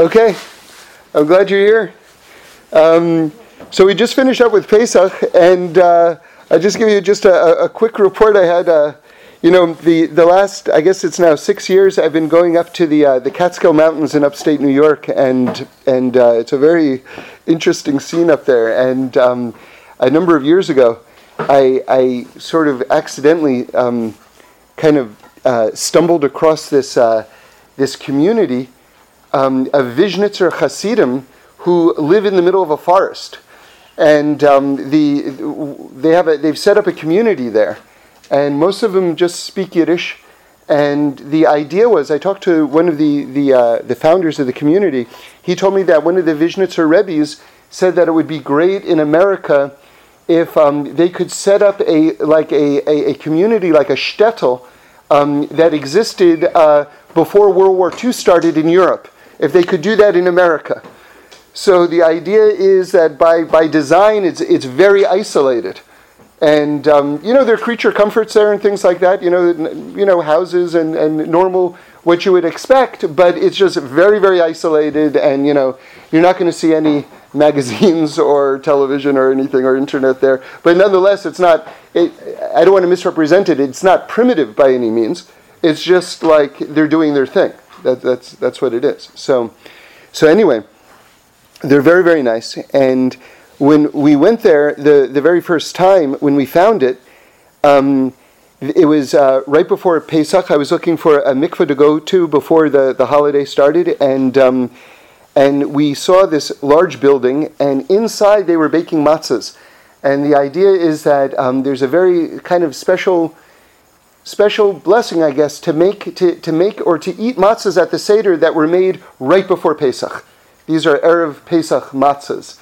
Okay, I'm glad you're here. Um, so we just finished up with Pesach, and uh, I'll just give you just a, a quick report. I had, uh, you know, the, the last, I guess it's now six years, I've been going up to the, uh, the Catskill Mountains in upstate New York, and, and uh, it's a very interesting scene up there. And um, a number of years ago, I, I sort of accidentally um, kind of uh, stumbled across this, uh, this community um, of Vizhnitzer Hasidim who live in the middle of a forest. And um, the, they have a, they've set up a community there. And most of them just speak Yiddish. And the idea was, I talked to one of the, the, uh, the founders of the community. He told me that one of the Vizhnitzer Rebbe's said that it would be great in America if um, they could set up a, like a, a, a community, like a shtetl, um, that existed uh, before World War II started in Europe if they could do that in America. So the idea is that by, by design, it's, it's very isolated. And, um, you know, there are creature comforts there and things like that, you know, you know houses and, and normal, what you would expect, but it's just very, very isolated and, you know, you're not going to see any magazines or television or anything or internet there. But nonetheless, it's not, it, I don't want to misrepresent it, it's not primitive by any means. It's just like they're doing their thing. That, that's, that's what it is. So, so anyway, they're very, very nice. And when we went there the, the very first time, when we found it, um, it was uh, right before Pesach. I was looking for a mikveh to go to before the, the holiday started, and um, and we saw this large building, and inside they were baking matzahs. And the idea is that um, there's a very kind of special special blessing, I guess, to make to, to make or to eat matzahs at the Seder that were made right before Pesach. These are Erev Pesach matzahs.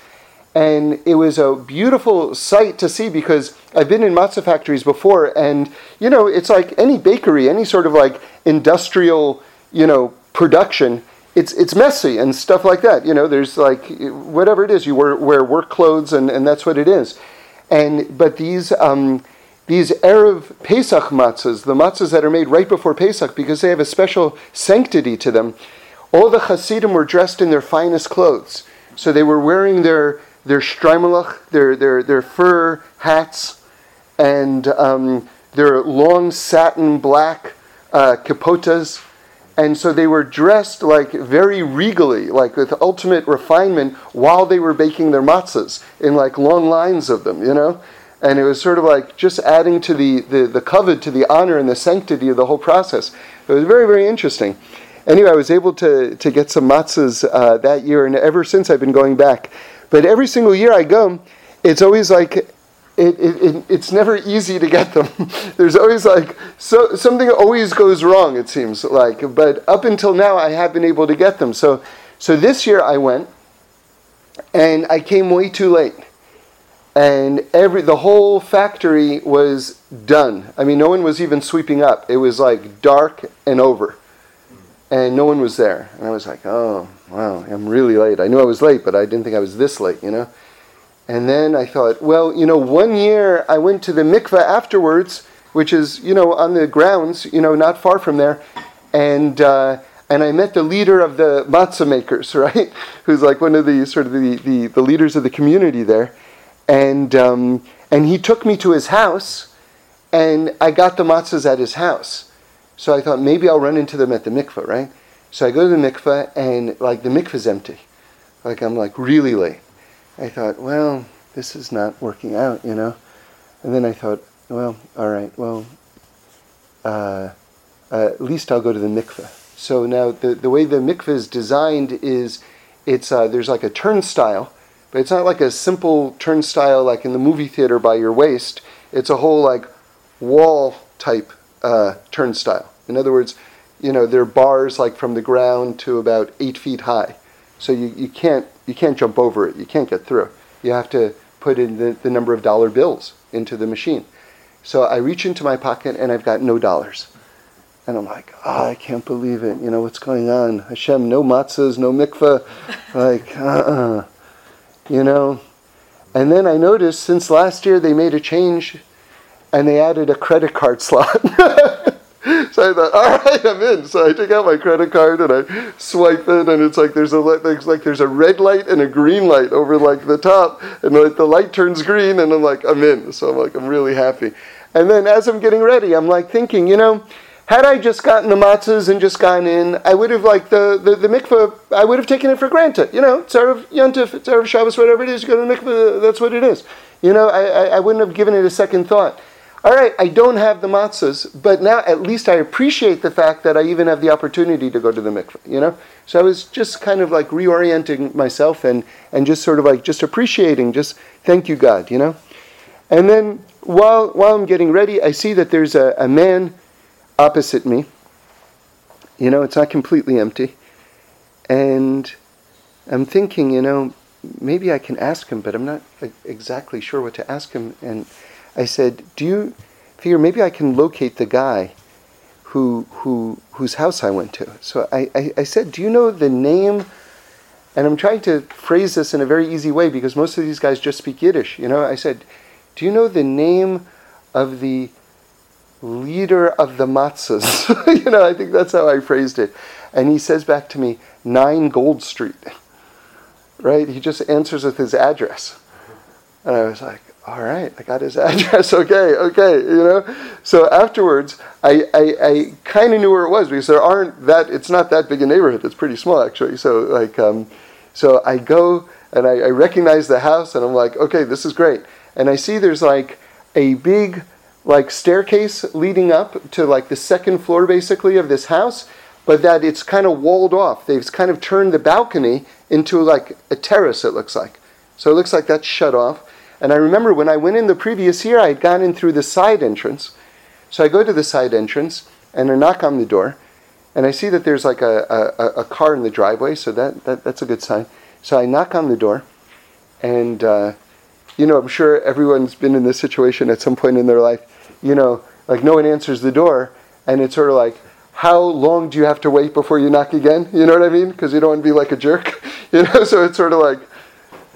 And it was a beautiful sight to see because I've been in matzah factories before, and you know, it's like any bakery, any sort of like industrial, you know, production. It's, it's messy and stuff like that. You know, there's like whatever it is, you wear, wear work clothes, and, and that's what it is. And but these um, these Erev Pesach matzahs, the matzahs that are made right before Pesach, because they have a special sanctity to them, all the Hasidim were dressed in their finest clothes. So they were wearing their, their streimelach, their, their, their fur hats, and um, their long satin black uh, kapotas. And so they were dressed like very regally, like with ultimate refinement, while they were baking their matzahs in like long lines of them, you know? And it was sort of like just adding to the, the, the kavod, to the honor and the sanctity of the whole process. It was very, very interesting. Anyway, I was able to, to get some matzahs uh, that year, and ever since I've been going back. But every single year I go, it's always like it, it, it, it's never easy to get them. There's always like so something always goes wrong. It seems like, but up until now I have been able to get them. So so this year I went, and I came way too late and every the whole factory was done. I mean, no one was even sweeping up. It was like dark and over, and no one was there. And I was like, "Oh, wow, I'm really late." I knew I was late, but I didn't think I was this late, you know. And then I thought, well, you know, one year I went to the mikveh afterwards, which is you know on the grounds, you know, not far from there, and. Uh, and I met the leader of the matzah makers, right? Who's like one of the sort of the, the, the leaders of the community there and um, and he took me to his house, and I got the matzahs at his house. So I thought maybe I'll run into them at the mikveh, right? So I go to the mikveh, and like the mikveh's empty, like I'm like really late. I thought, well, this is not working out, you know. And then I thought, well, all right, well, uh, uh, at least I'll go to the mikveh. So now the, the way the mikveh is designed is it's uh, there's like a turnstile but it's not like a simple turnstile like in the movie theater by your waist. It's a whole like wall type uh, turnstile. In other words, you know, there are bars like from the ground to about eight feet high. So you, you can't you can't jump over it. You can't get through. You have to put in the, the number of dollar bills into the machine. So I reach into my pocket and I've got no dollars. And I'm like, oh, I can't believe it. You know, what's going on? Hashem, no matzahs, no mikveh. like, uh-uh you know. And then I noticed since last year they made a change and they added a credit card slot. so I thought, all right, I'm in. So I take out my credit card and I swipe it, and it's like there's a like there's a red light and a green light over like the top, and like the light turns green, and I'm like, I'm in. So I'm like, I'm really happy. And then as I'm getting ready, I'm like thinking, you know, had I just gotten the matzahs and just gone in, I would have like the, the, the mikveh, I would have taken it for granted. You know, it's Erev Yontif, it's Shabbos, whatever it is, you go to the mikveh, that's what it is. You know, I, I, I wouldn't have given it a second thought. All right, I don't have the matzahs, but now at least I appreciate the fact that I even have the opportunity to go to the mikveh, you know? So I was just kind of like reorienting myself and, and just sort of like just appreciating, just thank you, God, you know? And then while, while I'm getting ready, I see that there's a, a man opposite me. You know, it's not completely empty. And I'm thinking, you know, maybe I can ask him, but I'm not exactly sure what to ask him. And I said, Do you figure maybe I can locate the guy who, who, whose house I went to? So I, I, I said, Do you know the name? And I'm trying to phrase this in a very easy way because most of these guys just speak Yiddish. You know, I said, Do you know the name of the leader of the matzahs. you know, I think that's how I phrased it. And he says back to me, 9 Gold Street. Right? He just answers with his address. And I was like, all right, I got his address. okay, okay, you know. So afterwards, I, I, I kind of knew where it was because there aren't that. It's not that big a neighborhood. It's pretty small actually. So like, um, so I go and I, I recognize the house, and I'm like, okay, this is great. And I see there's like a big like staircase leading up to like the second floor basically of this house, but that it's kind of walled off. They've kind of turned the balcony into like a terrace, it looks like. So it looks like that's shut off. And I remember when I went in the previous year, I had gone in through the side entrance. So I go to the side entrance and I knock on the door, and I see that there's like a, a, a car in the driveway, so that, that, that's a good sign. So I knock on the door, and uh, you know, I'm sure everyone's been in this situation at some point in their life you know, like no one answers the door, and it's sort of like, how long do you have to wait before you knock again? You know what I mean? Because you don't want to be like a jerk, you know. So it's sort of like,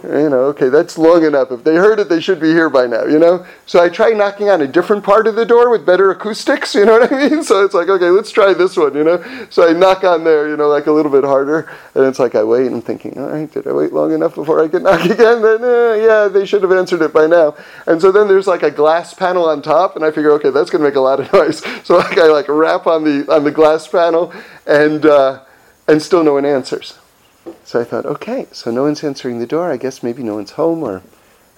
you know, okay, that's long enough. If they heard it, they should be here by now, you know? So I try knocking on a different part of the door with better acoustics, you know what I mean? So it's like, okay, let's try this one, you know? So I knock on there, you know, like a little bit harder. And it's like I wait and I'm thinking, all right, did I wait long enough before I could knock again? Then, uh, yeah, they should have answered it by now. And so then there's like a glass panel on top, and I figure, okay, that's going to make a lot of noise. So like I like rap on the, on the glass panel, and, uh, and still no one answers. So I thought, okay, so no one's answering the door. I guess maybe no one's home, or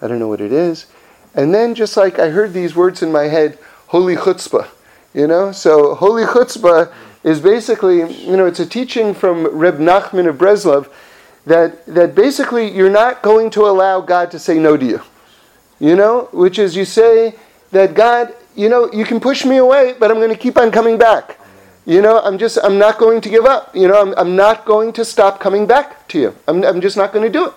I don't know what it is. And then just like I heard these words in my head, holy chutzpah, you know? So holy chutzpah is basically, you know, it's a teaching from Reb Nachman of Breslov that, that basically you're not going to allow God to say no to you. You know, which is you say that God, you know, you can push me away, but I'm going to keep on coming back. You know, I'm just, I'm not going to give up. You know, I'm, I'm not going to stop coming back to you. I'm, I'm just not going to do it.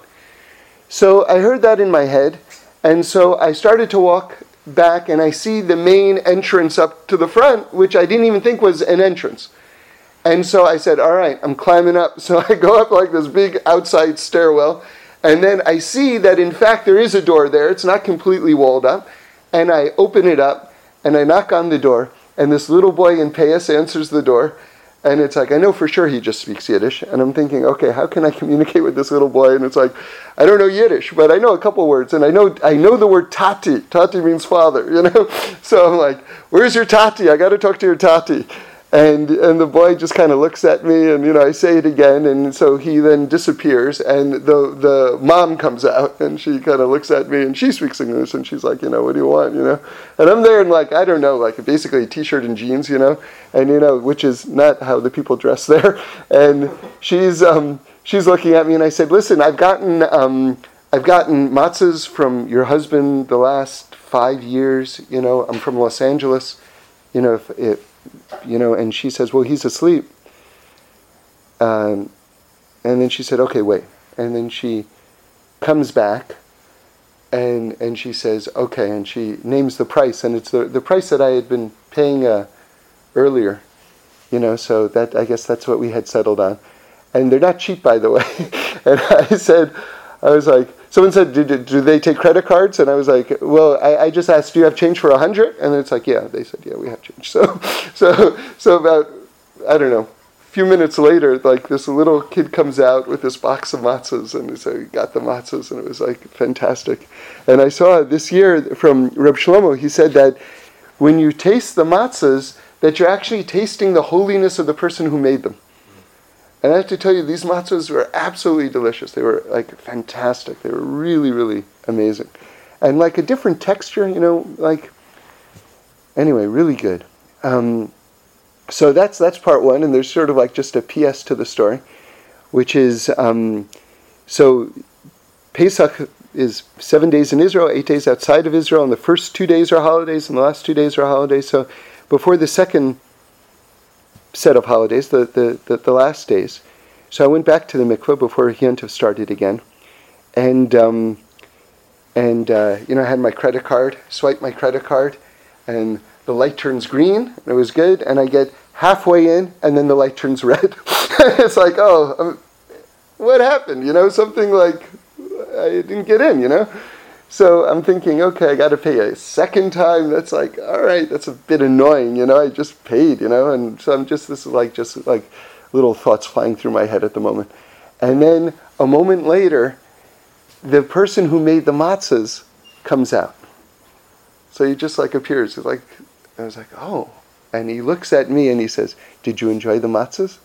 So I heard that in my head, and so I started to walk back, and I see the main entrance up to the front, which I didn't even think was an entrance. And so I said, All right, I'm climbing up. So I go up like this big outside stairwell, and then I see that in fact there is a door there. It's not completely walled up. And I open it up, and I knock on the door, and this little boy in Payas answers the door. And it's like, I know for sure he just speaks Yiddish. And I'm thinking, okay, how can I communicate with this little boy? And it's like, I don't know Yiddish, but I know a couple words. And I know, I know the word tati. Tati means father, you know? So I'm like, where's your tati? I got to talk to your tati. And, and the boy just kind of looks at me, and you know, I say it again, and so he then disappears, and the the mom comes out, and she kind of looks at me, and she speaks English, and she's like, you know, what do you want, you know? And I'm there in like I don't know, like basically a t-shirt and jeans, you know, and you know, which is not how the people dress there. And she's um, she's looking at me, and I said, listen, I've gotten um, I've gotten matzahs from your husband the last five years. You know, I'm from Los Angeles. You know, if, if you know, and she says, well, he's asleep. Um, and then she said, okay, wait. And then she comes back and and she says, okay, and she names the price, and it's the, the price that I had been paying uh, earlier, you know, so that I guess that's what we had settled on. And they're not cheap, by the way. and I said, I was like, someone said, do, do, do, they take credit cards? And I was like, well, I, I just asked, do you have change for a hundred? And it's like, yeah. They said, yeah, we have change. So, so, so about, I don't know, a few minutes later, like this little kid comes out with this box of matzahs, and so he got the matzahs, and it was like fantastic. And I saw this year from Reb Shlomo, he said that when you taste the matzahs, that you're actually tasting the holiness of the person who made them. And I have to tell you, these matzos were absolutely delicious. They were like fantastic. They were really, really amazing. And like a different texture, you know, like, anyway, really good. Um, so that's, that's part one, and there's sort of like just a PS to the story, which is um, so Pesach is seven days in Israel, eight days outside of Israel, and the first two days are holidays, and the last two days are holidays. So before the second set of holidays, the, the, the, the, last days. So I went back to the mikveh before Yontif started again. And, um, and uh, you know, I had my credit card, swiped my credit card, and the light turns green, and it was good. And I get halfway in, and then the light turns red. it's like, oh, um, what happened? You know, something like I didn't get in, you know? So I'm thinking, okay, I got to pay a second time. That's like, all right, that's a bit annoying, you know. I just paid, you know, and so I'm just this is like just like little thoughts flying through my head at the moment. And then a moment later, the person who made the matzahs comes out. So he just like appears. He's like, I was like, oh, and he looks at me and he says, "Did you enjoy the matzahs?"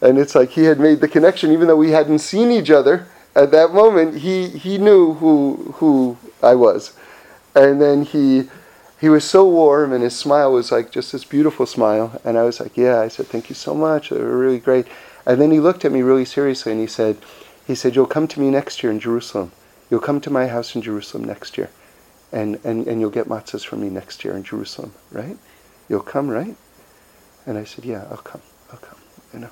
And it's like he had made the connection, even though we hadn't seen each other at that moment, he, he knew who, who I was. And then he, he was so warm, and his smile was like just this beautiful smile. And I was like, Yeah, I said, Thank you so much. They were really great. And then he looked at me really seriously and he said, he said, You'll come to me next year in Jerusalem. You'll come to my house in Jerusalem next year. And, and, and you'll get matzahs from me next year in Jerusalem, right? You'll come, right? And I said, Yeah, I'll come. I'll come. You know.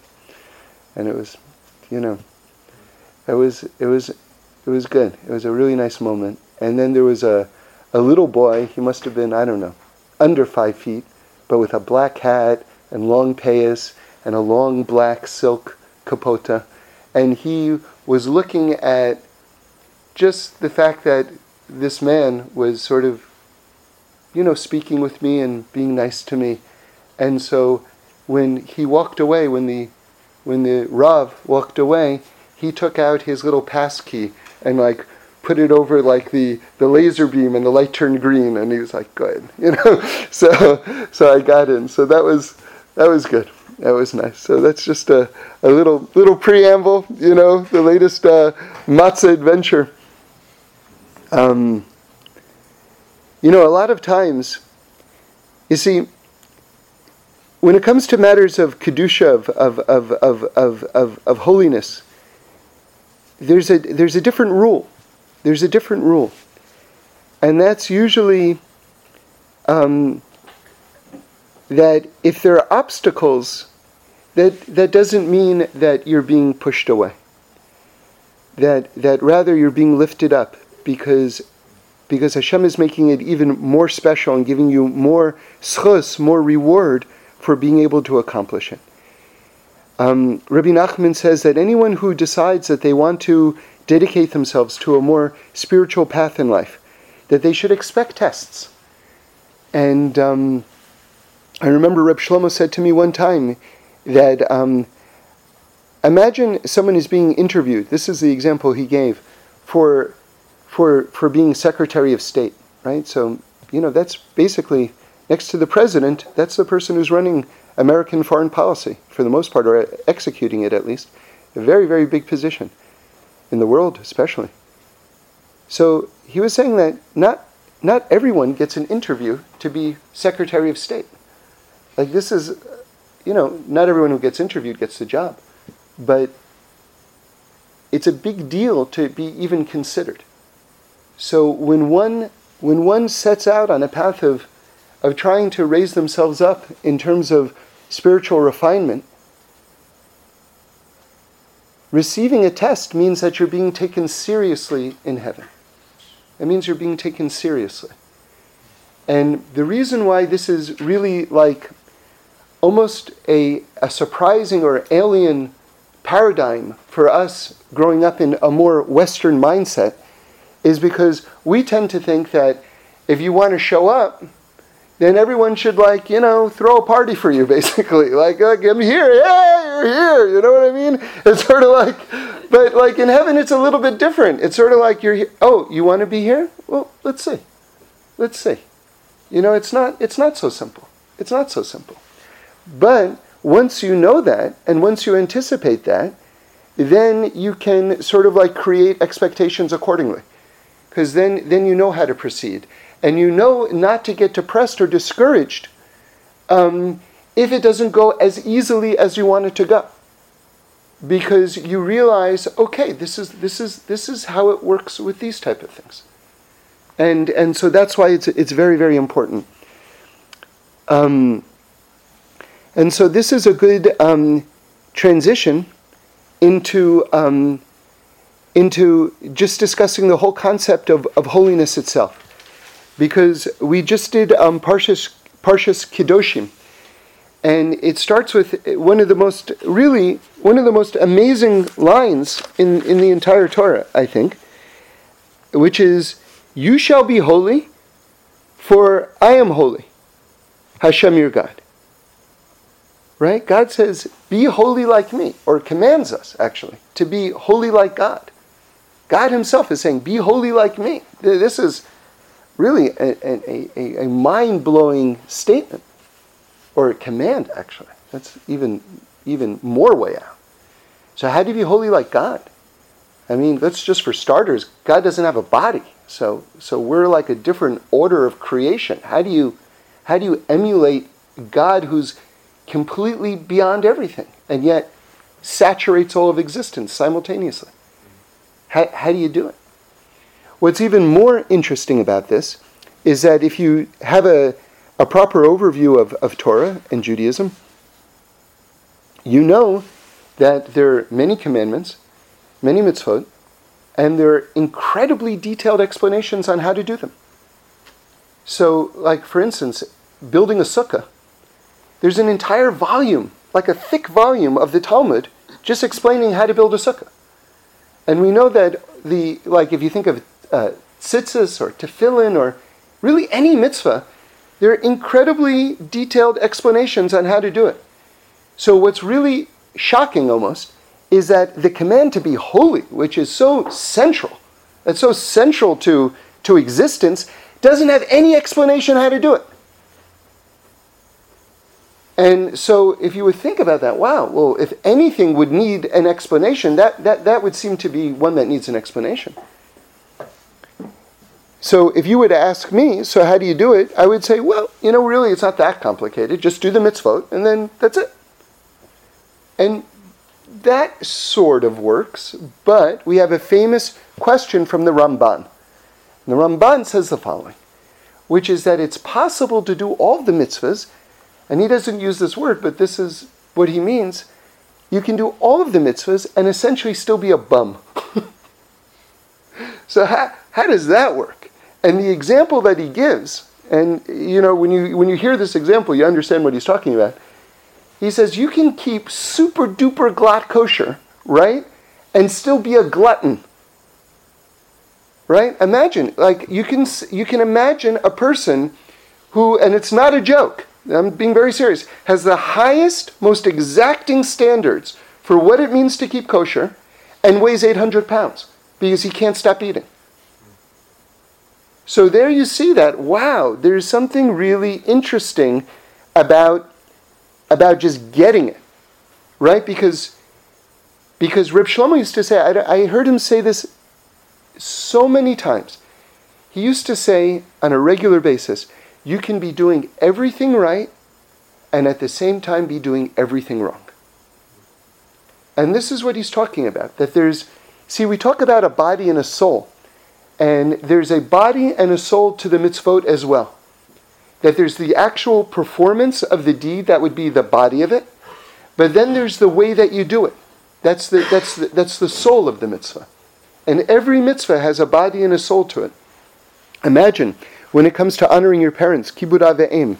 And it was, you know, it was it was it was good. It was a really nice moment. And then there was a a little boy. He must have been I don't know under five feet, but with a black hat and long payas and a long black silk capota, and he was looking at just the fact that this man was sort of you know speaking with me and being nice to me, and so when he walked away, when the when the Rav walked away, he took out his little pass key and like put it over like the, the laser beam and the light turned green and he was like good you know? So so i got in. So that was that was good. That was nice. So that's just a, a little little preamble you know the latest uh, matzah adventure. Um, you know a lot of times you see when it comes to matters of kedusha of, of, of, of, of, of, of holiness there's a there's a different rule. There's a different rule, and that's usually um, that if there are obstacles, that that doesn't mean that you're being pushed away. That that rather you're being lifted up because because Hashem is making it even more special and giving you more zchus, more reward for being able to accomplish it. Um, Rabbi Nachman says that anyone who decides that they want to dedicate themselves to a more spiritual path in life, that they should expect tests. And um, I remember Reb Shlomo said to me one time that um, imagine someone is being interviewed. This is the example he gave for for for being Secretary of State, right? So you know that's basically next to the president. That's the person who's running American foreign policy, for the most part, or executing it at least. A very, very big position in the world, especially. So he was saying that not, not everyone gets an interview to be Secretary of State. Like, this is, you know, not everyone who gets interviewed gets the job. But it's a big deal to be even considered. So when one, when one sets out on a path of of trying to raise themselves up in terms of spiritual refinement, receiving a test means that you're being taken seriously in heaven. It means you're being taken seriously. And the reason why this is really like almost a, a surprising or alien paradigm for us growing up in a more Western mindset is because we tend to think that if you want to show up, then everyone should like you know throw a party for you basically. Like, like i'm here. Yeah you're here. You know what i mean? It's sort of like but like in heaven it's a little bit different. It's sort of like you're here oh you want to be here? Well let's see. Let's see. You know it's not it's not so simple. It's not so simple. But once you know that and once you anticipate that then you can sort of like create expectations accordingly. Because then then you know how to proceed and you know not to get depressed or discouraged um, if it doesn't go as easily as you want it to go. Because you realize okay this is this is this is how it works with these type of things. And and so that's why it's it's very very important. Um, and so this is a good um, transition into um, into just discussing the whole concept of, of holiness itself because we just did um, Parshas, Parshas Kedoshim, and it starts with one of the most, really, one of the most amazing lines in, in the entire Torah, I think, which is, You shall be holy, for I am holy, Hashem your God. Right? God says, Be holy like me, or commands us, actually, to be holy like God. God Himself is saying, Be holy like me. This is really a, a, a, a mind blowing statement, or a command, actually. That's even, even more way out. So, how do you be holy like God? I mean, that's just for starters. God doesn't have a body, so so we're like a different order of creation. How do you how do you emulate God who's completely beyond everything and yet saturates all of existence simultaneously? How, how do you do it? What's even more interesting about this is that if you have a, a proper overview of, of Torah and Judaism, you know that there are many commandments, many mitzvot, and there are incredibly detailed explanations on how to do them. So, like for instance, building a sukkah, there's an entire volume, like a thick volume of the Talmud, just explaining how to build a sukkah. And we know that the like if you think of uh, tzitzis or tefillin or really any mitzvah, there are incredibly detailed explanations on how to do it. So, what's really shocking almost is that the command to be holy, which is so central, that's so central to, to existence, doesn't have any explanation how to do it. And so, if you would think about that, wow, well, if anything would need an explanation, that, that, that would seem to be one that needs an explanation. So if you would ask me, so how do you do it? I would say, well, you know, really, it's not that complicated. Just do the mitzvot, and then that's it. And that sort of works, but we have a famous question from the Ramban. And the Ramban says the following, which is that it's possible to do all the mitzvahs, and he doesn't use this word, but this is what he means. You can do all of the mitzvahs and essentially still be a bum. so how, how does that work? And the example that he gives, and you know, when you when you hear this example, you understand what he's talking about. He says you can keep super duper glatt kosher, right? And still be a glutton. Right? Imagine, like you can you can imagine a person who, and it's not a joke, I'm being very serious, has the highest, most exacting standards for what it means to keep kosher and weighs 800 pounds because he can't stop eating. So there you see that, wow, there's something really interesting about, about just getting it, right? Because, because Reb Shlomo used to say, I, I heard him say this so many times. He used to say on a regular basis, you can be doing everything right and at the same time be doing everything wrong. And this is what he's talking about that there's, see, we talk about a body and a soul. And there's a body and a soul to the mitzvot as well. That there's the actual performance of the deed, that would be the body of it. But then there's the way that you do it. That's the, that's the, that's the soul of the mitzvah. And every mitzvah has a body and a soul to it. Imagine when it comes to honoring your parents, kibud ve'em,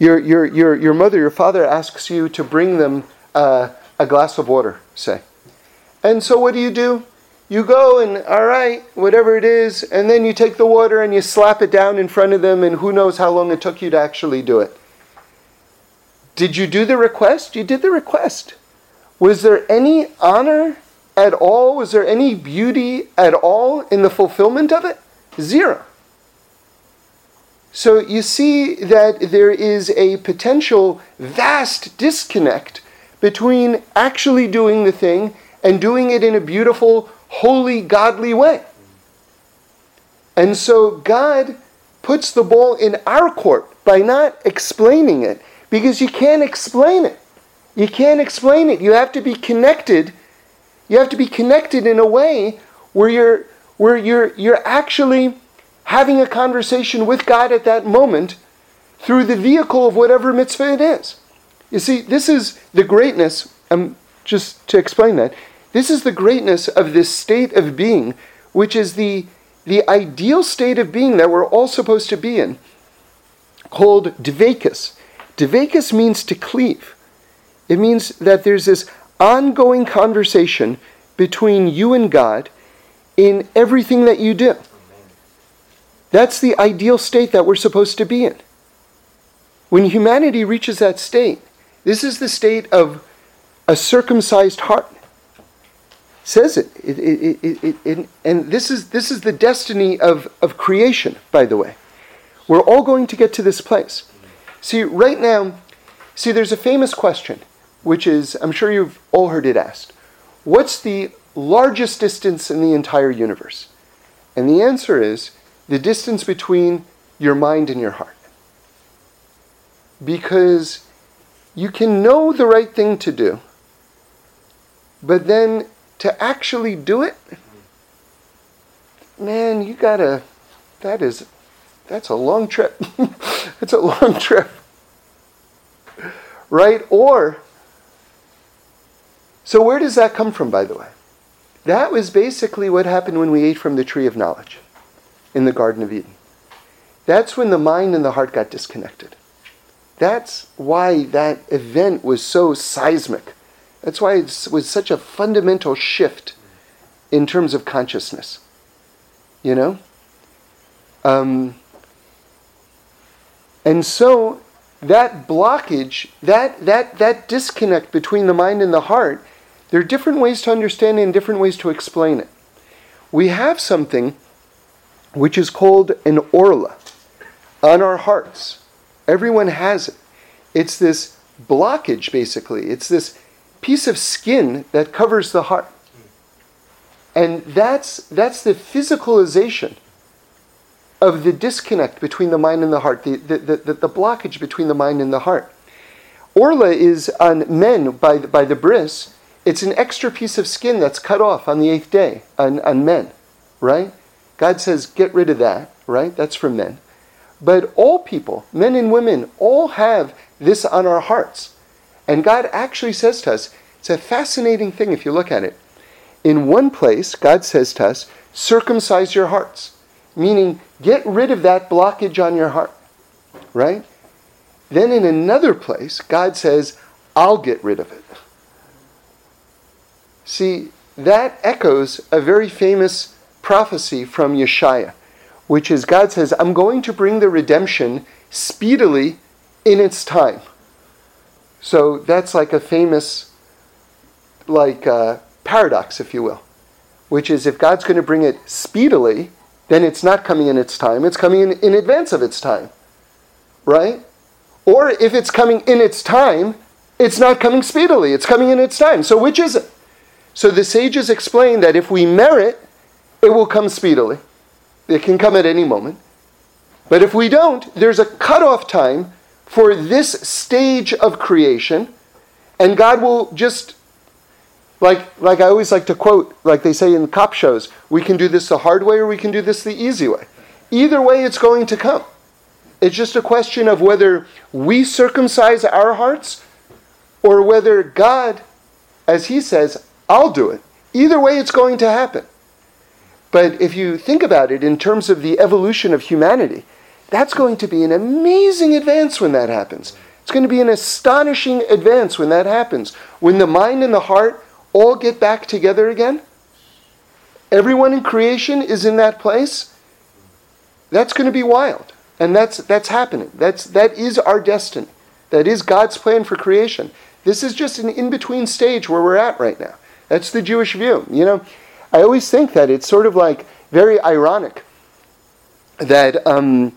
your, your, your, your mother, your father asks you to bring them uh, a glass of water, say. And so what do you do? You go and, all right, whatever it is, and then you take the water and you slap it down in front of them, and who knows how long it took you to actually do it. Did you do the request? You did the request. Was there any honor at all? Was there any beauty at all in the fulfillment of it? Zero. So you see that there is a potential vast disconnect between actually doing the thing and doing it in a beautiful, holy, godly way. And so God puts the ball in our court by not explaining it because you can't explain it. You can't explain it. You have to be connected. You have to be connected in a way where you're where you're you're actually having a conversation with God at that moment through the vehicle of whatever mitzvah it is. You see, this is the greatness, um, just to explain that, this is the greatness of this state of being, which is the, the ideal state of being that we're all supposed to be in, called dveikus. Dveikus means to cleave. It means that there's this ongoing conversation between you and God in everything that you do. That's the ideal state that we're supposed to be in. When humanity reaches that state, this is the state of a circumcised heart says it. It, it, it, it, and this is, this is the destiny of, of creation, by the way. We're all going to get to this place. See, right now, see, there's a famous question, which is, I'm sure you've all heard it asked What's the largest distance in the entire universe? And the answer is the distance between your mind and your heart. Because you can know the right thing to do, but then to actually do it, man, you gotta, that is, that's a long trip. it's a long trip. Right? Or, so where does that come from, by the way? That was basically what happened when we ate from the tree of knowledge in the Garden of Eden. That's when the mind and the heart got disconnected. That's why that event was so seismic. That's why it was such a fundamental shift in terms of consciousness. You know? Um, and so that blockage, that, that, that disconnect between the mind and the heart, there are different ways to understand it and different ways to explain it. We have something which is called an orla on our hearts. Everyone has it. It's this blockage, basically. It's this piece of skin that covers the heart. And that's, that's the physicalization of the disconnect between the mind and the heart, the, the, the, the blockage between the mind and the heart. Orla is on men by, by the bris. It's an extra piece of skin that's cut off on the eighth day on, on men, right? God says, get rid of that, right? That's for men. But all people, men and women, all have this on our hearts. And God actually says to us, it's a fascinating thing if you look at it. In one place, God says to us, circumcise your hearts, meaning get rid of that blockage on your heart, right? Then in another place, God says, I'll get rid of it. See, that echoes a very famous prophecy from Yeshaya, which is God says, I'm going to bring the redemption speedily in its time. So that's like a famous, like uh, paradox, if you will, which is if God's going to bring it speedily, then it's not coming in its time; it's coming in, in advance of its time, right? Or if it's coming in its time, it's not coming speedily; it's coming in its time. So which is it? So the sages explain that if we merit, it will come speedily. It can come at any moment. But if we don't, there's a cutoff time for this stage of creation, and God will just like like I always like to quote, like they say in cop shows, we can do this the hard way or we can do this the easy way. Either way it's going to come. It's just a question of whether we circumcise our hearts or whether God, as he says, I'll do it. Either way it's going to happen. But if you think about it in terms of the evolution of humanity, that's going to be an amazing advance when that happens. It's going to be an astonishing advance when that happens. When the mind and the heart all get back together again, everyone in creation is in that place, that's going to be wild. And that's, that's happening. That's, that is our destiny. That is God's plan for creation. This is just an in between stage where we're at right now. That's the Jewish view. You know, I always think that it's sort of like very ironic that um,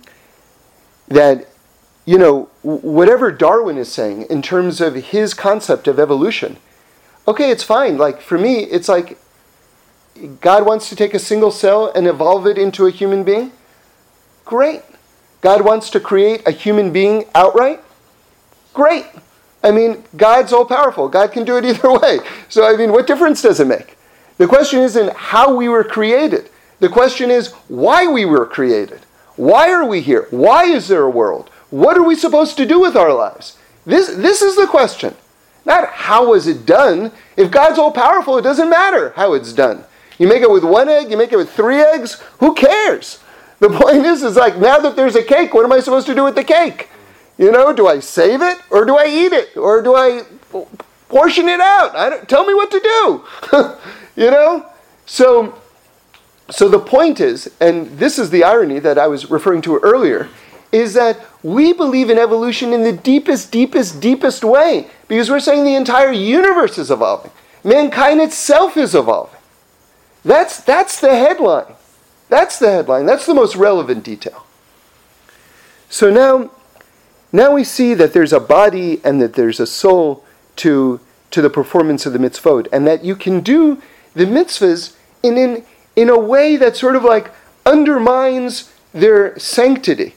that you know whatever Darwin is saying in terms of his concept of evolution. Okay, it's fine. Like for me, it's like God wants to take a single cell and evolve it into a human being. Great. God wants to create a human being outright. Great. I mean, God's all powerful. God can do it either way. So, I mean, what difference does it make? The question isn't how we were created. The question is why we were created. Why are we here? Why is there a world? What are we supposed to do with our lives? This, this is the question. Not how was it done. If God's all powerful, it doesn't matter how it's done. You make it with one egg, you make it with three eggs, who cares? The point is, is like now that there's a cake, what am I supposed to do with the cake? You know, do I save it or do I eat it or do I portion it out? I don't, tell me what to do. you know? So, so the point is, and this is the irony that I was referring to earlier, is that we believe in evolution in the deepest, deepest, deepest way because we're saying the entire universe is evolving. Mankind itself is evolving. That's, that's the headline. That's the headline. That's the most relevant detail. So now now we see that there's a body and that there's a soul to, to the performance of the mitzvot, and that you can do the mitzvahs in, in, in a way that sort of like undermines their sanctity.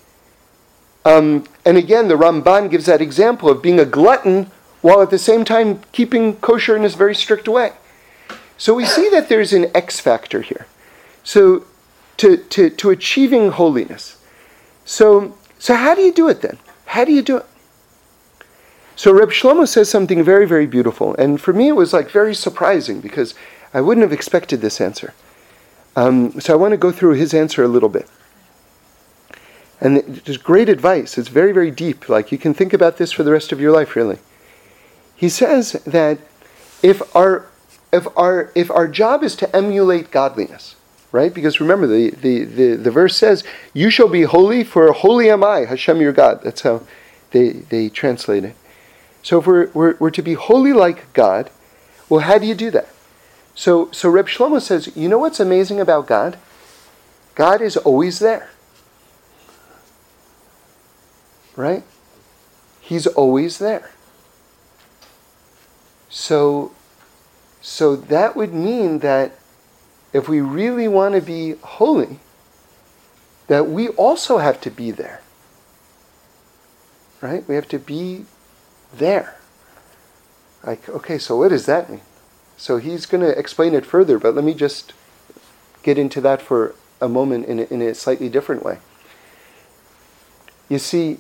Um, and again, the Ramban gives that example of being a glutton while at the same time keeping kosher in this very strict way. So we see that there's an X factor here. So to, to, to achieving holiness. So, so how do you do it then? How do you do it? So Reb Shlomo says something very, very beautiful, and for me it was like very surprising because I wouldn't have expected this answer. Um, so I want to go through his answer a little bit. And there's great advice. It's very, very deep. Like you can think about this for the rest of your life, really. He says that if our if our if our job is to emulate godliness, right? Because remember, the, the, the, the, verse says, You shall be holy, for holy am I, Hashem your God. That's how they, they translate it. So if we're, we're, we're to be holy like God, well, how do you do that? So, so Reb Shlomo says, You know what's amazing about God? God is always there. Right? He's always there. So, so that would mean that if we really want to be holy, that we also have to be there. Right? We have to be there. Like, okay, so what does that mean? So he's going to explain it further, but let me just get into that for a moment in a, in a slightly different way. You see,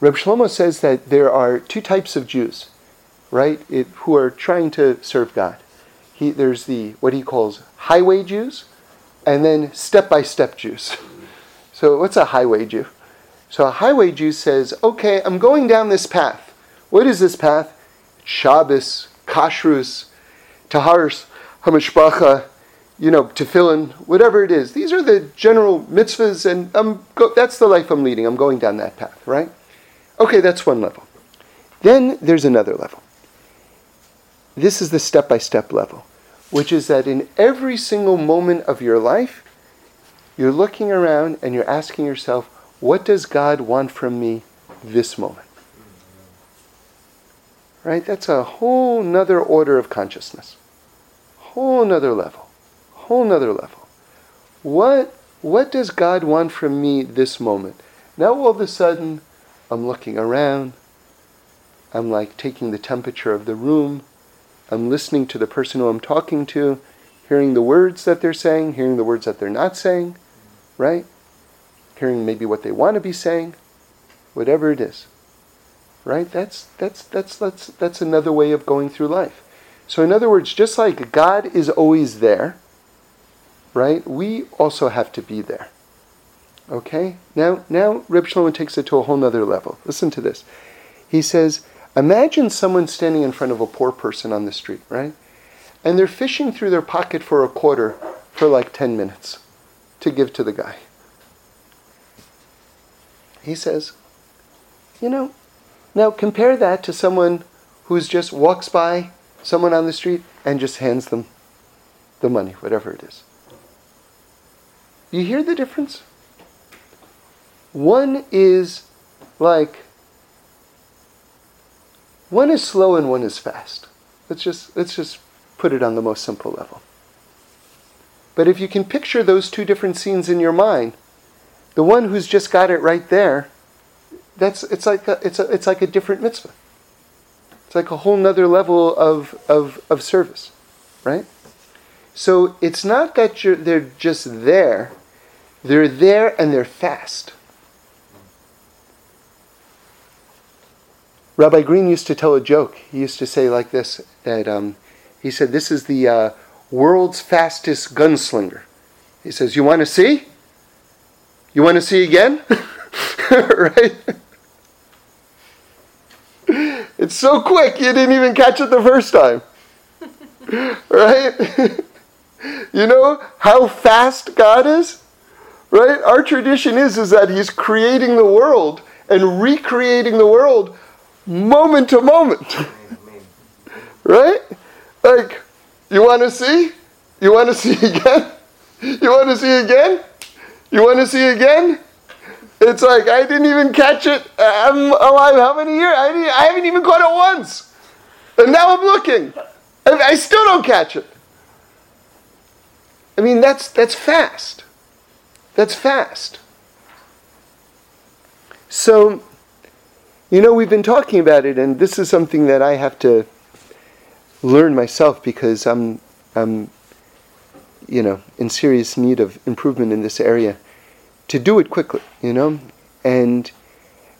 Reb Shlomo says that there are two types of Jews, right, it, who are trying to serve God he, there's the what he calls highway Jews, and then step-by-step Jews. So what's a highway Jew? So a highway Jew says, okay, I'm going down this path. What is this path? Shabbos, Kashrus, Taharis, Hamishpacha, you know, Tefillin, whatever it is. These are the general mitzvahs, and I'm go- that's the life I'm leading. I'm going down that path, right? Okay, that's one level. Then there's another level. This is the step by step level which is that in every single moment of your life, you're looking around and you're asking yourself, what does God want from me this moment? Right? That's a whole nother order of consciousness. Whole nother level. Whole nother level. What what does God want from me this moment? Now all of a sudden I'm looking around. I'm like taking the temperature of the room. I'm listening to the person who I'm talking to, hearing the words that they're saying, hearing the words that they're not saying, right? Hearing maybe what they want to be saying, whatever it is. Right? That's that's that's that's that's another way of going through life. So in other words, just like God is always there, right? We also have to be there. Okay? Now now Reb Shlomo takes it to a whole nother level. Listen to this. He says, Imagine someone standing in front of a poor person on the street, right? And they're fishing through their pocket for a quarter for like 10 minutes to give to the guy. He says, You know, now compare that to someone who's just walks by someone on the street and just hands them the money, whatever it is. You hear the difference? One is like, one is slow and one is fast. Let's just, let's just put it on the most simple level. But if you can picture those two different scenes in your mind, the one who's just got it right there, that's, it's, like a, it's, a, it's like a different mitzvah. It's like a whole nother level of, of, of service, right? So it's not that you're, they're just there, they're there and they're fast. Rabbi Green used to tell a joke. He used to say like this that um, he said, This is the uh, world's fastest gunslinger. He says, You want to see? You want to see again? right? It's so quick, you didn't even catch it the first time. right? you know how fast God is? Right? Our tradition is, is that He's creating the world and recreating the world moment to moment. right? Like, you want to see? You want to see again? You want to see again? You want to see again? It's like I didn't even catch it. I'm alive how many years? I, I haven't even caught it once. And now I'm looking. I still don't catch it. I mean, that's, that's fast. That's fast. So, you know, we've been talking about it, and this is something that I have to learn myself because I'm, I'm, you know, in serious need of improvement in this area. To do it quickly, you know, and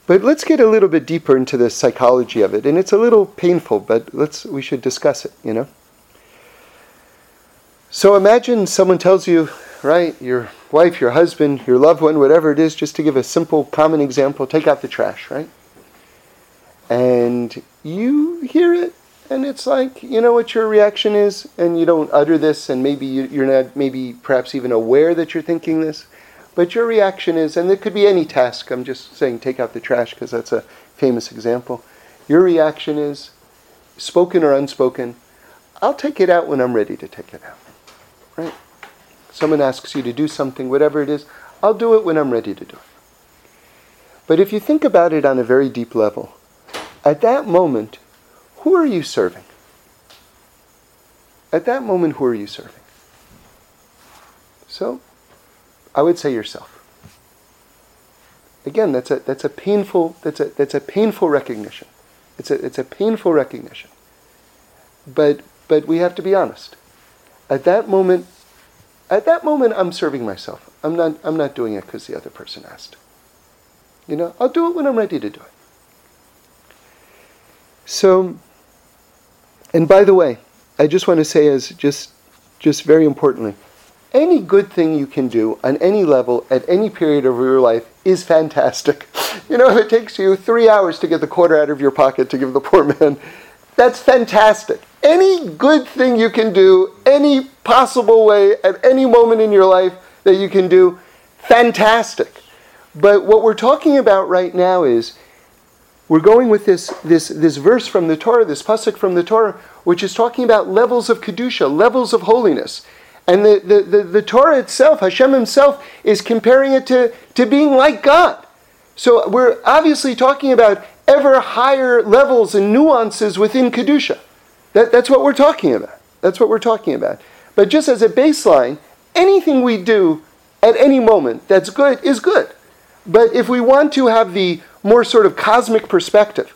but let's get a little bit deeper into the psychology of it, and it's a little painful, but let's we should discuss it, you know. So imagine someone tells you, right, your wife, your husband, your loved one, whatever it is, just to give a simple, common example, take out the trash, right? And you hear it, and it's like you know what your reaction is and you don't utter this and maybe you, are not maybe perhaps even aware that you're thinking this but your reaction is and it could be any task i'm just saying take out the trash because that's a famous example your reaction is spoken or unspoken i'll take it out when i'm ready to take it out right someone asks you to do something whatever it is i'll do it when i'm ready to do it but if you think about it on a very deep level at that moment who are you serving? At that moment, who are you serving? So, I would say yourself. Again, that's a, that's a painful that's a, that's a painful recognition. It's a, it's a painful recognition. But but we have to be honest. At that moment, at that moment, I'm serving myself. I'm not I'm not doing it because the other person asked. You know, I'll do it when I'm ready to do it. So and by the way, I just want to say as just just very importantly, any good thing you can do on any level at any period of your life is fantastic. You know, if it takes you three hours to get the quarter out of your pocket to give the poor man, that's fantastic. Any good thing you can do, any possible way at any moment in your life that you can do, fantastic. But what we're talking about right now is we're going with this, this, this verse from the Torah, this pasuk from the Torah, which is talking about levels of Kedusha, levels of holiness. And the, the, the, the, Torah itself, Hashem himself, is comparing it to, to being like God. So we're obviously talking about ever higher levels and nuances within Kedusha. That, that's what we're talking about. That's what we're talking about. But just as a baseline, anything we do at any moment that's good is good. But if we want to have the more sort of cosmic perspective,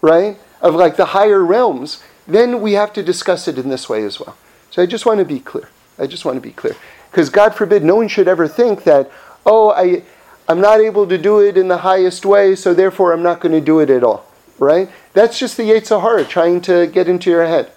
right, of like the higher realms, then we have to discuss it in this way as well. So I just want to be clear. I just want to be clear. Because God forbid no one should ever think that, oh, I, I'm not able to do it in the highest way, so therefore I'm not going to do it at all. Right? That's just the Yetzer Hara trying to get into your head,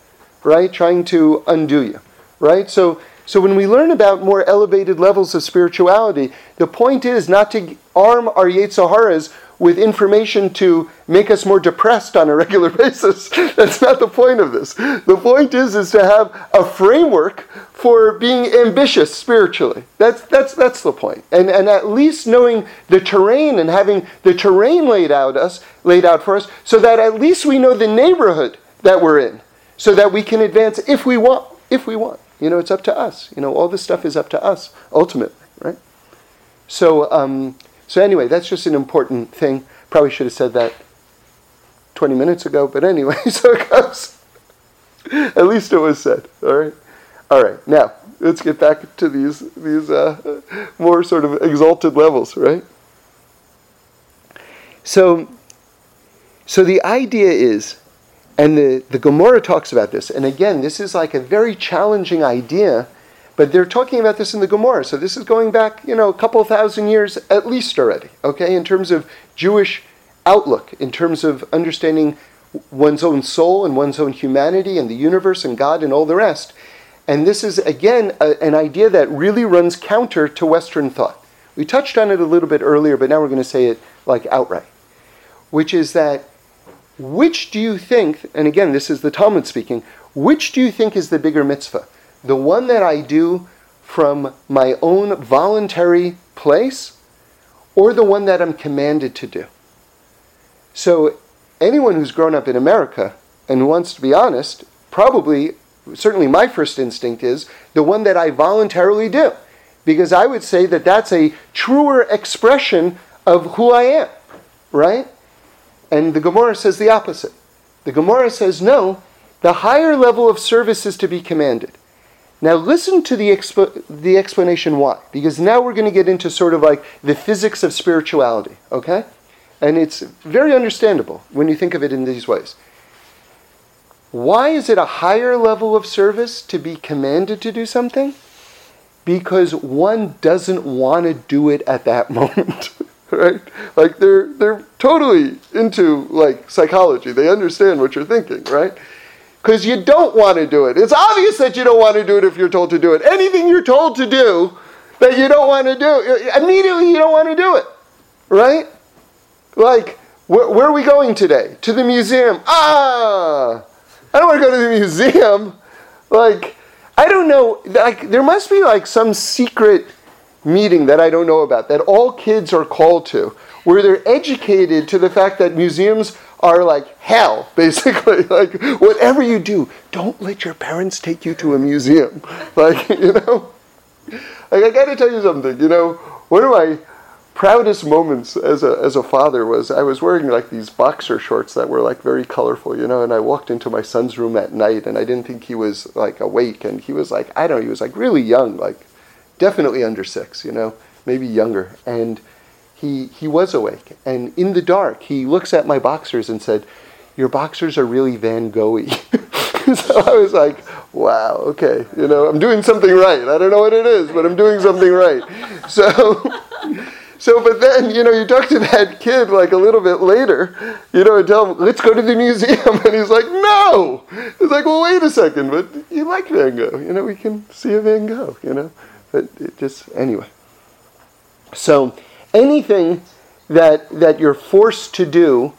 right? Trying to undo you. Right? So so when we learn about more elevated levels of spirituality, the point is not to arm our Yetzer Haras with information to make us more depressed on a regular basis. That's not the point of this. The point is is to have a framework for being ambitious spiritually. That's that's that's the point. And and at least knowing the terrain and having the terrain laid out us laid out for us so that at least we know the neighborhood that we're in so that we can advance if we want if we want. You know, it's up to us. You know, all this stuff is up to us ultimately, right? So, um, so anyway, that's just an important thing. Probably should have said that 20 minutes ago, but anyway, so it goes. At least it was said. All right. All right. Now let's get back to these these uh, more sort of exalted levels, right? So, so the idea is, and the the Gemara talks about this, and again, this is like a very challenging idea but they're talking about this in the Gemara, so this is going back, you know, a couple thousand years at least already, okay, in terms of Jewish outlook, in terms of understanding one's own soul and one's own humanity and the universe and God and all the rest. And this is, again, a, an idea that really runs counter to Western thought. We touched on it a little bit earlier, but now we're going to say it like outright, which is that which do you think, and again, this is the Talmud speaking, which do you think is the bigger mitzvah? The one that I do from my own voluntary place or the one that I'm commanded to do. So, anyone who's grown up in America and wants to be honest, probably, certainly my first instinct is the one that I voluntarily do. Because I would say that that's a truer expression of who I am, right? And the Gemara says the opposite. The Gemara says, no, the higher level of service is to be commanded. Now, listen to the, expo- the explanation why, because now we're going to get into sort of like the physics of spirituality, okay? And it's very understandable when you think of it in these ways. Why is it a higher level of service to be commanded to do something? Because one doesn't want to do it at that moment. right? Like they're they're totally into like psychology. They understand what you're thinking, right? Because you don't want to do it. It's obvious that you don't want to do it if you're told to do it. Anything you're told to do that you don't want to do, immediately you don't want to do it, right? Like, wh- where are we going today? To the museum. Ah, I don't want to go to the museum. Like, I don't know. Like, there must be like some secret meeting that I don't know about that all kids are called to, where they're educated to the fact that museums are like hell, basically. like, whatever you do, don't let your parents take you to a museum. Like, you know? Like, I gotta tell you something, you know, one of my proudest moments as a, as a father was I was wearing like these boxer shorts that were like very colorful, you know, and I walked into my son's room at night and I didn't think he was like awake and he was like, I don't know, he was like really young, like definitely under six, you know, maybe younger. And he, he was awake. And in the dark, he looks at my boxers and said, Your boxers are really Van Gogh so I was like, Wow, okay, you know, I'm doing something right. I don't know what it is, but I'm doing something right. So. So, but then, you know, you talk to that kid like a little bit later, you know, and tell him, let's go to the museum. And he's like, no. He's like, well, wait a second, but you like Van Gogh. You know, we can see a Van Gogh, you know. But it just, anyway. So, anything that, that you're forced to do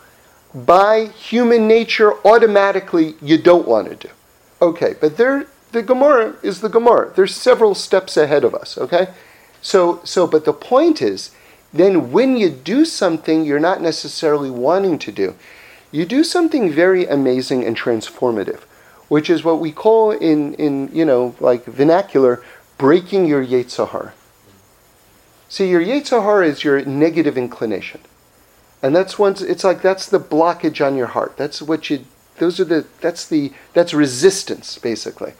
by human nature automatically you don't want to do. Okay, but there the Gemara is the Gemara. There's several steps ahead of us, okay? So so but the point is then when you do something you're not necessarily wanting to do, you do something very amazing and transformative, which is what we call in in you know like vernacular breaking your Yetzer Hara. See, your Yetzer Hara is your negative inclination. And that's once it's like that's the blockage on your heart. That's what you those are the that's the that's resistance basically.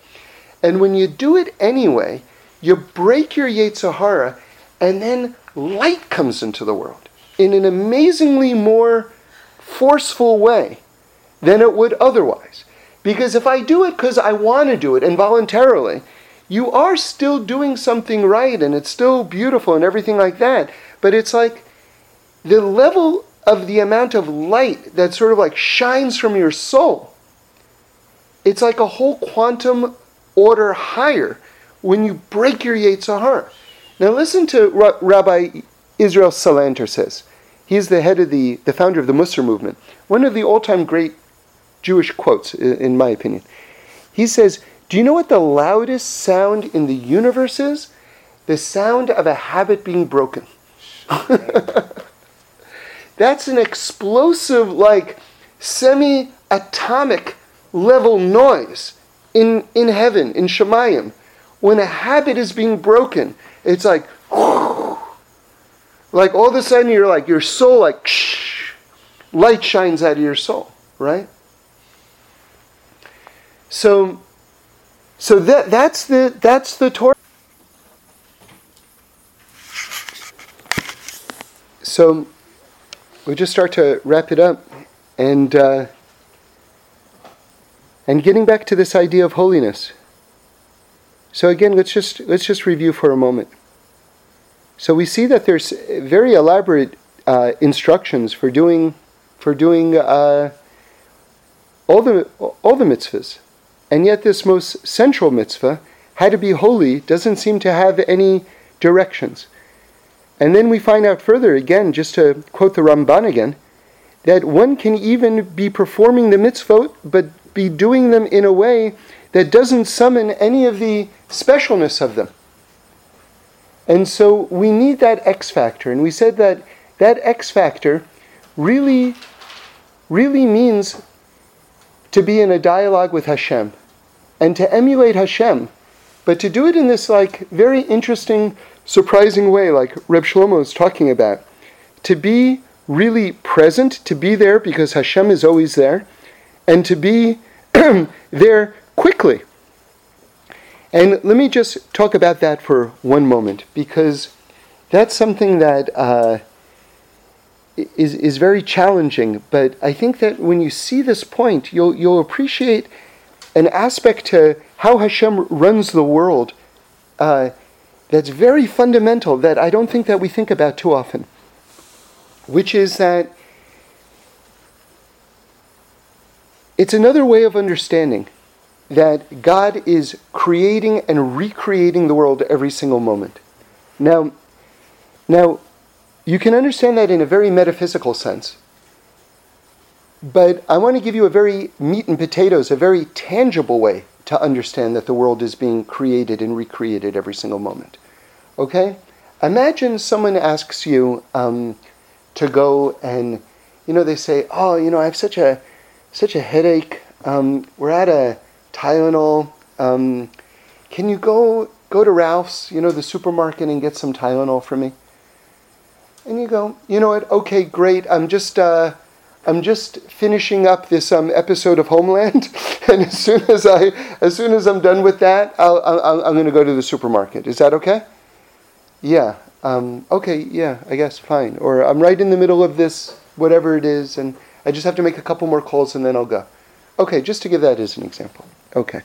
And when you do it anyway, you break your Yetzer Hara and then light comes into the world in an amazingly more forceful way than it would otherwise. Because if I do it because I want to do it involuntarily, you are still doing something right and it's still beautiful and everything like that. But it's like the level of the amount of light that sort of like shines from your soul. It's like a whole quantum order higher when you break your Yetzer Hara. Now listen to what Rabbi Israel Salanter says. He's the head of the, the founder of the Musar movement. One of the all time great Jewish quotes, in my opinion. He says, Do you know what the loudest sound in the universe is? The sound of a habit being broken. That's an explosive, like semi atomic level noise in, in heaven, in Shemayim. When a habit is being broken, it's like, like all of a sudden you're like, your soul, like, light shines out of your soul, right? So, so that, that's the that's the Torah. So, we just start to wrap it up, and uh, and getting back to this idea of holiness. So again, let's just let's just review for a moment. So we see that there's very elaborate uh, instructions for doing for doing uh, all the all the mitzvahs. And yet, this most central mitzvah, how to be holy, doesn't seem to have any directions. And then we find out further, again, just to quote the Ramban again, that one can even be performing the mitzvot, but be doing them in a way that doesn't summon any of the specialness of them. And so we need that X factor. And we said that that X factor really, really means to be in a dialogue with Hashem and to emulate Hashem, but to do it in this like very interesting, surprising way, like Reb Shlomo is talking about. To be really present, to be there because Hashem is always there, and to be there quickly. And let me just talk about that for one moment, because that's something that uh, is is very challenging. But I think that when you see this point, you'll you'll appreciate an aspect to how Hashem runs the world uh, that's very fundamental that I don't think that we think about too often, which is that it's another way of understanding that God is creating and recreating the world every single moment. Now, now you can understand that in a very metaphysical sense. But I want to give you a very meat and potatoes, a very tangible way to understand that the world is being created and recreated every single moment. Okay? Imagine someone asks you um, to go and, you know, they say, "Oh, you know, I have such a such a headache. Um, we're at a Tylenol. Um, can you go go to Ralph's, you know, the supermarket, and get some Tylenol for me?" And you go, "You know what? Okay, great. I'm just." Uh, I'm just finishing up this um, episode of Homeland, and as soon as I, as soon as I'm done with that, I'll, I'll, I'm going to go to the supermarket. Is that okay? Yeah. Um, okay. Yeah. I guess fine. Or I'm right in the middle of this, whatever it is, and I just have to make a couple more calls and then I'll go. Okay. Just to give that as an example. Okay.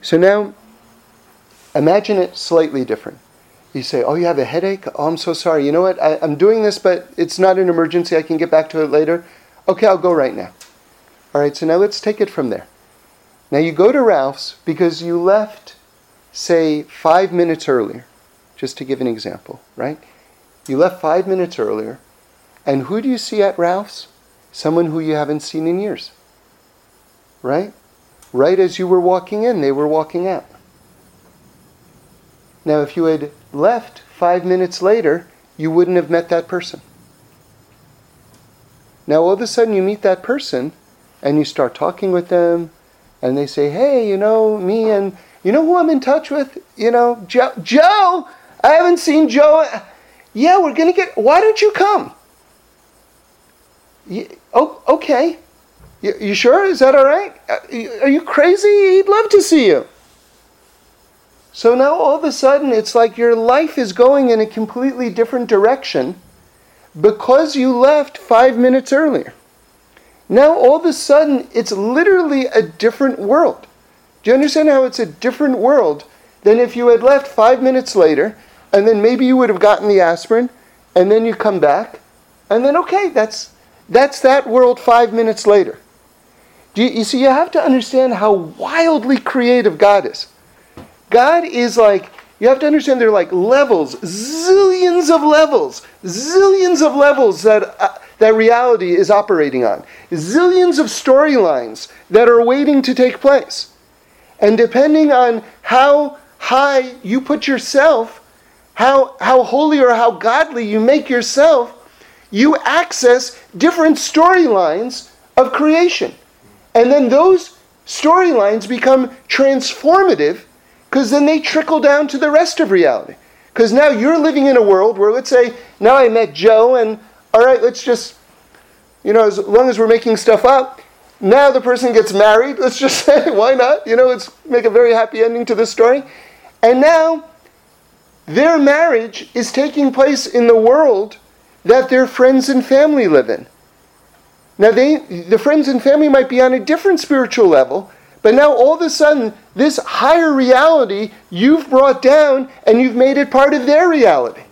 So now, imagine it slightly different. You say, Oh, you have a headache? Oh, I'm so sorry. You know what? I, I'm doing this, but it's not an emergency. I can get back to it later. Okay, I'll go right now. All right, so now let's take it from there. Now you go to Ralph's because you left, say, five minutes earlier, just to give an example, right? You left five minutes earlier, and who do you see at Ralph's? Someone who you haven't seen in years, right? Right as you were walking in, they were walking out. Now, if you had left five minutes later, you wouldn't have met that person. Now, all of a sudden, you meet that person and you start talking with them, and they say, Hey, you know, me and you know who I'm in touch with? You know, Joe. Joe! I haven't seen Joe. Yeah, we're going to get. Why don't you come? Oh, okay. You, you sure? Is that all right? Uh, are you crazy? He'd love to see you. So now all of a sudden, it's like your life is going in a completely different direction because you left five minutes earlier. Now all of a sudden, it's literally a different world. Do you understand how it's a different world than if you had left five minutes later and then maybe you would have gotten the aspirin and then you come back and then, okay, that's, that's that world five minutes later. Do you, you see, you have to understand how wildly creative God is. God is like you have to understand there are like levels, zillions of levels, zillions of levels that, uh, that reality is operating on, zillions of storylines that are waiting to take place. And depending on how high you put yourself, how, how holy or how godly you make yourself, you access different storylines of creation. And then those storylines become transformative because then they trickle down to the rest of reality. Because now you're living in a world where, let's say, now I met Joe, and all right, let's just, you know, as long as we're making stuff up, now the person gets married. Let's just say, why not? You know, let's make a very happy ending to this story. And now their marriage is taking place in the world that their friends and family live in. Now, they, the friends and family might be on a different spiritual level, but now all of a sudden, this higher reality you've brought down and you've made it part of their reality.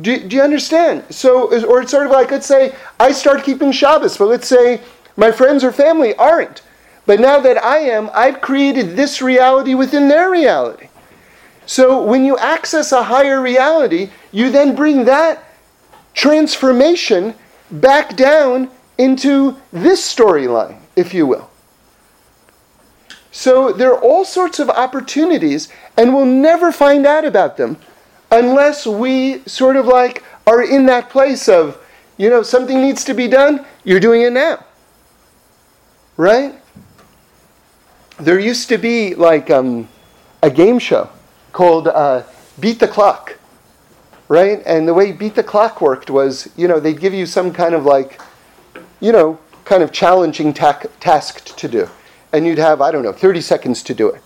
Do, do you understand? So, or it's sort of like, let's say I start keeping Shabbos, but let's say my friends or family aren't. But now that I am, I've created this reality within their reality. So when you access a higher reality, you then bring that transformation back down into this storyline, if you will. So there are all sorts of opportunities, and we'll never find out about them unless we sort of like are in that place of, you know, something needs to be done, you're doing it now. Right? There used to be like um, a game show called uh, Beat the Clock right? And the way Beat the Clock worked was, you know, they'd give you some kind of like, you know, kind of challenging ta- task to do. And you'd have, I don't know, 30 seconds to do it.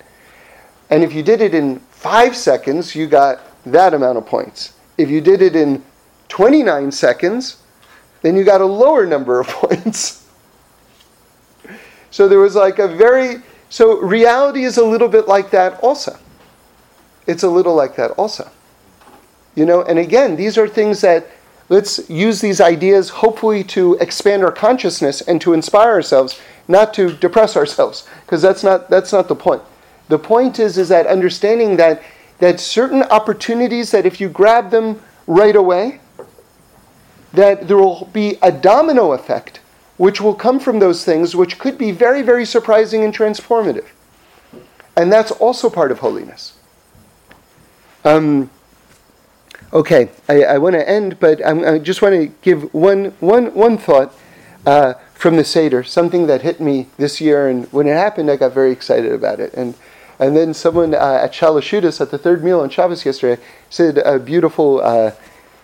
And if you did it in five seconds, you got that amount of points. If you did it in 29 seconds, then you got a lower number of points. so there was like a very, so reality is a little bit like that also. It's a little like that also. You know, and again, these are things that let's use these ideas hopefully to expand our consciousness and to inspire ourselves, not to depress ourselves, because that's not that's not the point. The point is is that understanding that that certain opportunities that if you grab them right away, that there will be a domino effect which will come from those things which could be very, very surprising and transformative. And that's also part of holiness. Um, Okay, I, I want to end, but I'm, i just want to give one, one, one thought uh, from the Seder, something that hit me this year, and when it happened, I got very excited about it. And, and then someone uh, at Shalashudas at the third meal on Shabbos yesterday said a beautiful uh,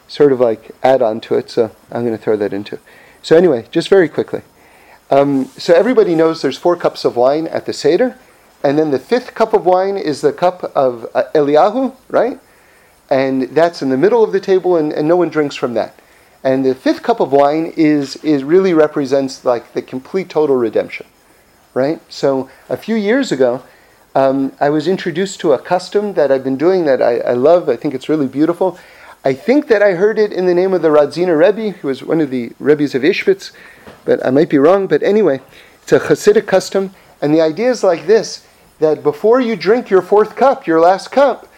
sort of like add on to it, so I'm going to throw that into. So, anyway, just very quickly. Um, so, everybody knows there's four cups of wine at the Seder, and then the fifth cup of wine is the cup of uh, Eliyahu, right? and that's in the middle of the table, and, and no one drinks from that. And the fifth cup of wine is, is really represents like the complete total redemption, right? So a few years ago, um, I was introduced to a custom that I've been doing that I, I, love. I think it's really beautiful. I think that I heard it in the name of the Radziner Rebbe, who was one of the Rebbes of Ishbitz, but I might be wrong. But anyway, it's a Hasidic custom, and the idea is like this: that before you drink your fourth cup, your last cup,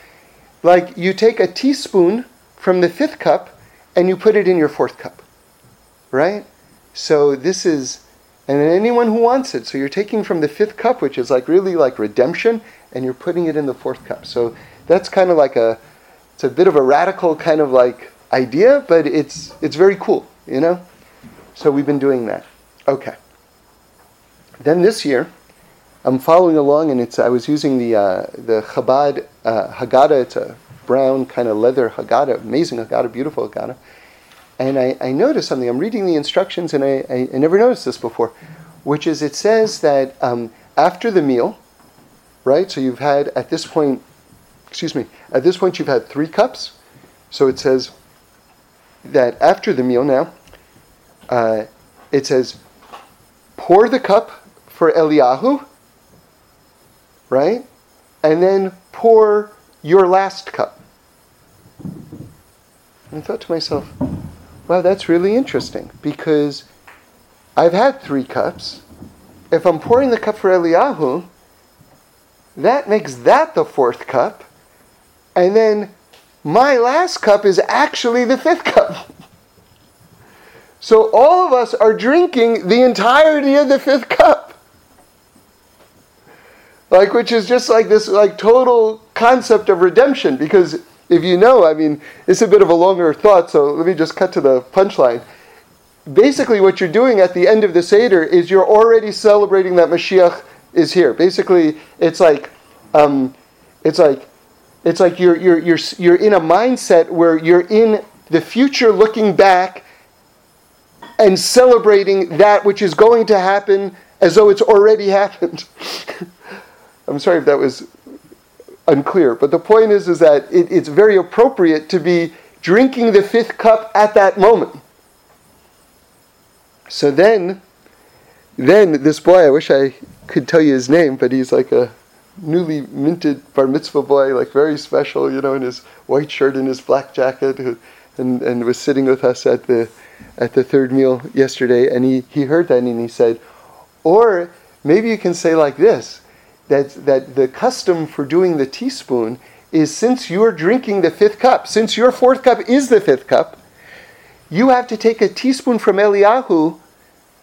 like you take a teaspoon from the fifth cup and you put it in your fourth cup. Right? So this is, and anyone who wants it. So you're taking from the fifth cup, which is like really like redemption, and you're putting it in the fourth cup. So that's kind of like a, it's a bit of a radical kind of like idea, but it's it's very cool, you know. So we've been doing that. Okay. Then this year, I'm following along, and it's I was using the uh, the Chabad uh, Haggadah. It's a brown kind of leather Haggadah, amazing Haggadah, beautiful Haggadah. And I, I noticed something. I'm reading the instructions, and I, I, I never noticed this before, which is it says that um, after the meal, right? So you've had at this point, excuse me, at this point you've had three cups. So it says that after the meal now, uh, it says, pour the cup for Eliyahu right? And then pour your last cup. And I thought to myself, wow, that's really interesting because I've had three cups. If I'm pouring the cup for Eliyahu, that makes that the fourth cup. and then my last cup is actually the fifth cup. So all of us are drinking the entirety of the fifth cup. Like, which is just like this, like, total concept of redemption. Because if you know, I mean, it's a bit of a longer thought, so let me just cut to the punchline. Basically, what you're doing at the end of the Seder is you're already celebrating that Mashiach is here. Basically, it's like, um, it's like, it's like you're, you're, you're, you're in a mindset where you're in the future looking back and celebrating that which is going to happen as though it's already happened. I'm sorry if that was unclear, but the point is, is that it, it's very appropriate to be drinking the fifth cup at that moment. So then, then this boy, I wish I could tell you his name, but he's like a newly minted bar mitzvah boy, like very special, you know, in his white shirt and his black jacket, and, and was sitting with us at the at the third meal yesterday, and he, he heard that and he said, or maybe you can say like this, that, that the custom for doing the teaspoon is since you're drinking the fifth cup, since your fourth cup is the fifth cup, you have to take a teaspoon from Eliyahu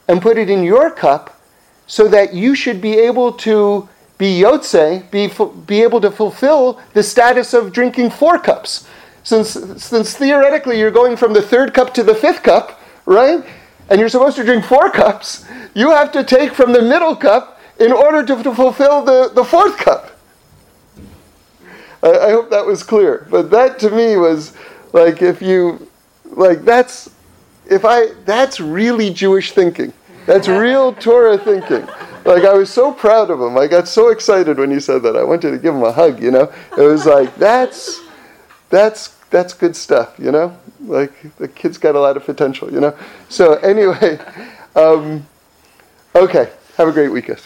and put it in your cup so that you should be able to be yotze, be, be able to fulfill the status of drinking four cups. Since, since theoretically you're going from the third cup to the fifth cup, right? And you're supposed to drink four cups, you have to take from the middle cup in order to, to fulfill the, the fourth cup. I, I hope that was clear. But that to me was like if you like that's if I that's really Jewish thinking. That's real Torah thinking. Like I was so proud of him. I got so excited when he said that. I wanted to give him a hug, you know. It was like that's that's that's good stuff, you know? Like the kid's got a lot of potential, you know? So anyway, um, okay, have a great weekend.